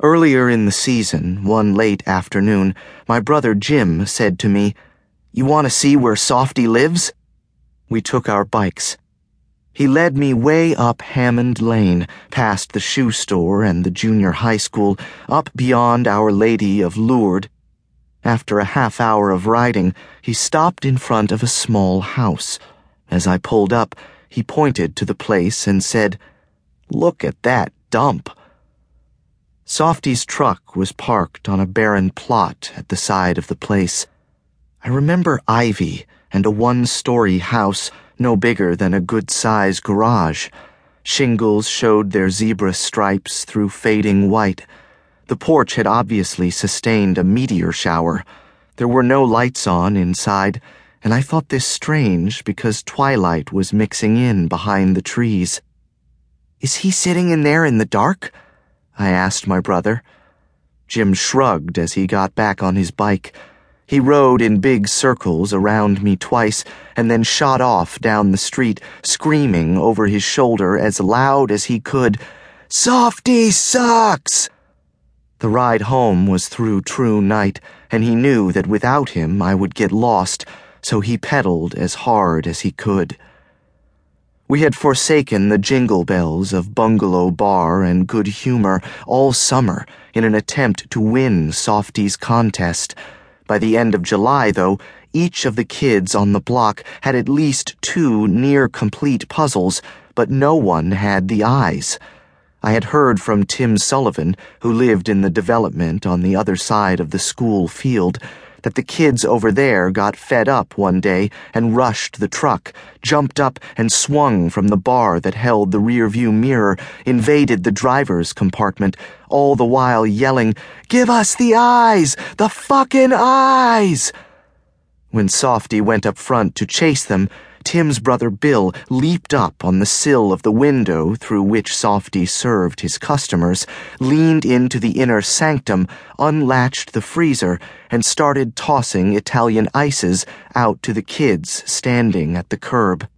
Earlier in the season, one late afternoon, my brother Jim said to me, You want to see where Softy lives? We took our bikes. He led me way up Hammond Lane, past the shoe store and the junior high school, up beyond Our Lady of Lourdes. After a half hour of riding, he stopped in front of a small house. As I pulled up, he pointed to the place and said, Look at that dump. Softy's truck was parked on a barren plot at the side of the place. I remember ivy and a one story house no bigger than a good sized garage. Shingles showed their zebra stripes through fading white. The porch had obviously sustained a meteor shower. There were no lights on inside, and I thought this strange because twilight was mixing in behind the trees. Is he sitting in there in the dark? I asked my brother. Jim shrugged as he got back on his bike. He rode in big circles around me twice and then shot off down the street, screaming over his shoulder as loud as he could, Softy sucks! The ride home was through true night, and he knew that without him I would get lost, so he pedaled as hard as he could. We had forsaken the jingle bells of Bungalow Bar and good humor all summer in an attempt to win Softy's contest. By the end of July, though, each of the kids on the block had at least two near complete puzzles, but no one had the eyes. I had heard from Tim Sullivan, who lived in the development on the other side of the school field that the kids over there got fed up one day and rushed the truck, jumped up and swung from the bar that held the rearview mirror, invaded the driver's compartment, all the while yelling, Give us the eyes! The fucking eyes! When Softy went up front to chase them, Tim's brother Bill leaped up on the sill of the window through which Softy served his customers, leaned into the inner sanctum, unlatched the freezer, and started tossing Italian ices out to the kids standing at the curb.